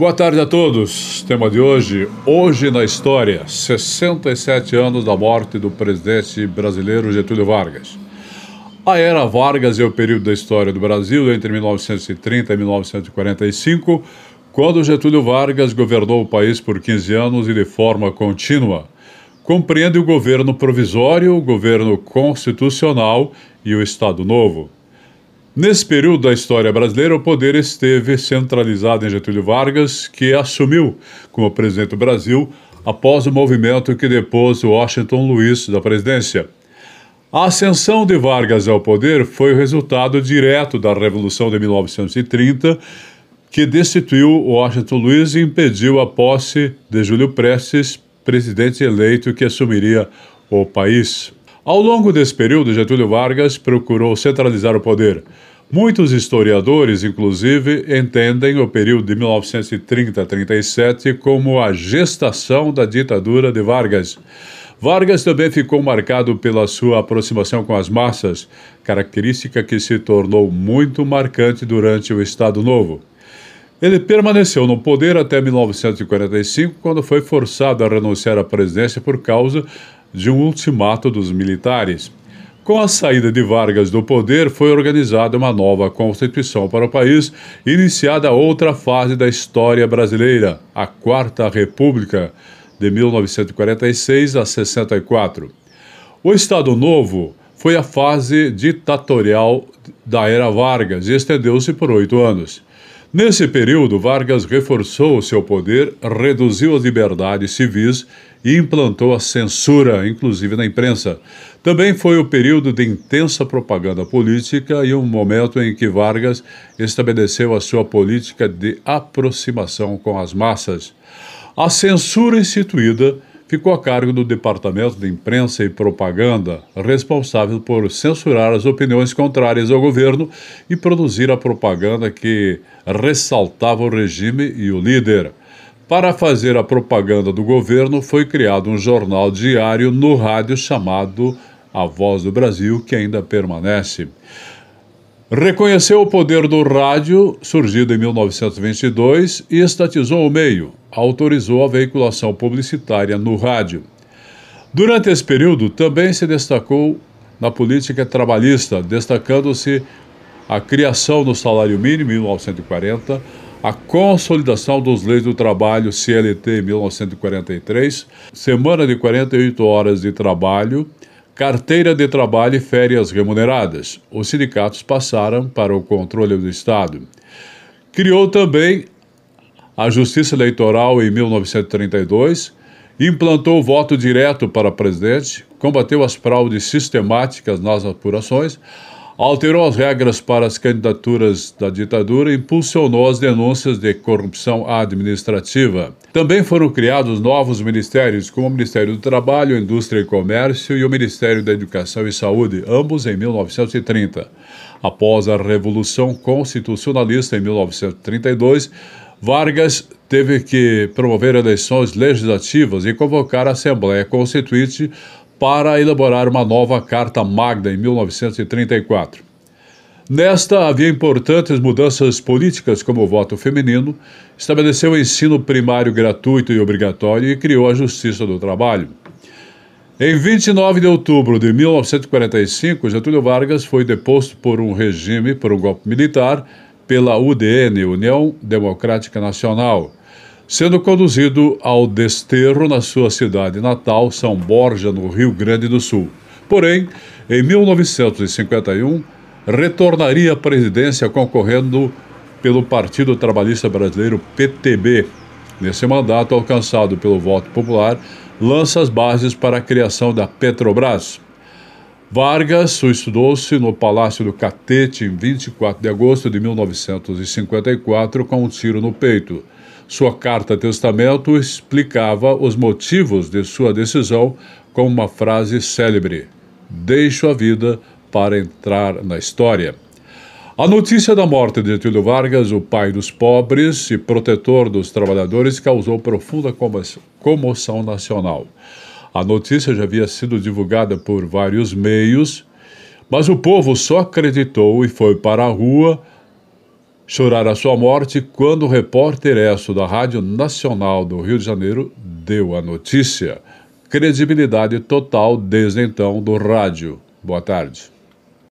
Boa tarde a todos. Tema de hoje: Hoje na História, 67 anos da morte do presidente brasileiro Getúlio Vargas. A era Vargas é o período da história do Brasil entre 1930 e 1945, quando Getúlio Vargas governou o país por 15 anos e de forma contínua. Compreende o governo provisório, o governo constitucional e o Estado Novo. Nesse período da história brasileira, o poder esteve centralizado em Getúlio Vargas, que assumiu como presidente do Brasil após o movimento que depôs Washington Luiz da presidência. A ascensão de Vargas ao poder foi o resultado direto da Revolução de 1930, que destituiu Washington Luiz e impediu a posse de Júlio Prestes, presidente eleito que assumiria o país. Ao longo desse período, Getúlio Vargas procurou centralizar o poder. Muitos historiadores, inclusive, entendem o período de 1930 a 37 como a gestação da ditadura de Vargas. Vargas também ficou marcado pela sua aproximação com as massas, característica que se tornou muito marcante durante o Estado Novo. Ele permaneceu no poder até 1945, quando foi forçado a renunciar à presidência por causa de um ultimato dos militares. Com a saída de Vargas do poder, foi organizada uma nova Constituição para o país, iniciada outra fase da história brasileira, a Quarta República, de 1946 a 64. O Estado Novo foi a fase ditatorial da era Vargas e estendeu-se por oito anos. Nesse período, Vargas reforçou seu poder, reduziu as liberdades civis e implantou a censura, inclusive na imprensa. Também foi o período de intensa propaganda política e um momento em que Vargas estabeleceu a sua política de aproximação com as massas. A censura instituída ficou a cargo do Departamento de Imprensa e Propaganda, responsável por censurar as opiniões contrárias ao governo e produzir a propaganda que ressaltava o regime e o líder. Para fazer a propaganda do governo, foi criado um jornal diário no rádio chamado A Voz do Brasil, que ainda permanece. Reconheceu o poder do rádio, surgido em 1922, e estatizou o meio, autorizou a veiculação publicitária no rádio. Durante esse período, também se destacou na política trabalhista, destacando-se a criação do salário mínimo em 1940, a consolidação dos leis do trabalho CLT em 1943, semana de 48 horas de trabalho carteira de trabalho e férias remuneradas. Os sindicatos passaram para o controle do Estado. Criou também a Justiça Eleitoral em 1932, implantou o voto direto para presidente, combateu as fraudes sistemáticas nas apurações, alterou as regras para as candidaturas da ditadura e impulsionou as denúncias de corrupção administrativa. Também foram criados novos ministérios, como o Ministério do Trabalho, Indústria e Comércio e o Ministério da Educação e Saúde, ambos em 1930. Após a Revolução Constitucionalista em 1932, Vargas teve que promover eleições legislativas e convocar a Assembleia Constituinte para elaborar uma nova Carta Magna em 1934. Nesta havia importantes mudanças políticas, como o voto feminino, estabeleceu o ensino primário gratuito e obrigatório e criou a Justiça do Trabalho. Em 29 de outubro de 1945, Getúlio Vargas foi deposto por um regime, por um golpe militar, pela UDN, União Democrática Nacional, sendo conduzido ao desterro na sua cidade natal, São Borja, no Rio Grande do Sul. Porém, em 1951, retornaria à presidência concorrendo pelo Partido Trabalhista Brasileiro PTB. Nesse mandato, alcançado pelo voto popular, lança as bases para a criação da Petrobras. Vargas suicidou-se no Palácio do Catete em 24 de agosto de 1954 com um tiro no peito. Sua carta testamento explicava os motivos de sua decisão com uma frase célebre: Deixo a vida para entrar na história. A notícia da morte de Getúlio Vargas, o pai dos pobres e protetor dos trabalhadores, causou profunda comoção nacional. A notícia já havia sido divulgada por vários meios, mas o povo só acreditou e foi para a rua chorar a sua morte quando o repórter Esso da Rádio Nacional do Rio de Janeiro deu a notícia. Credibilidade total desde então do rádio. Boa tarde.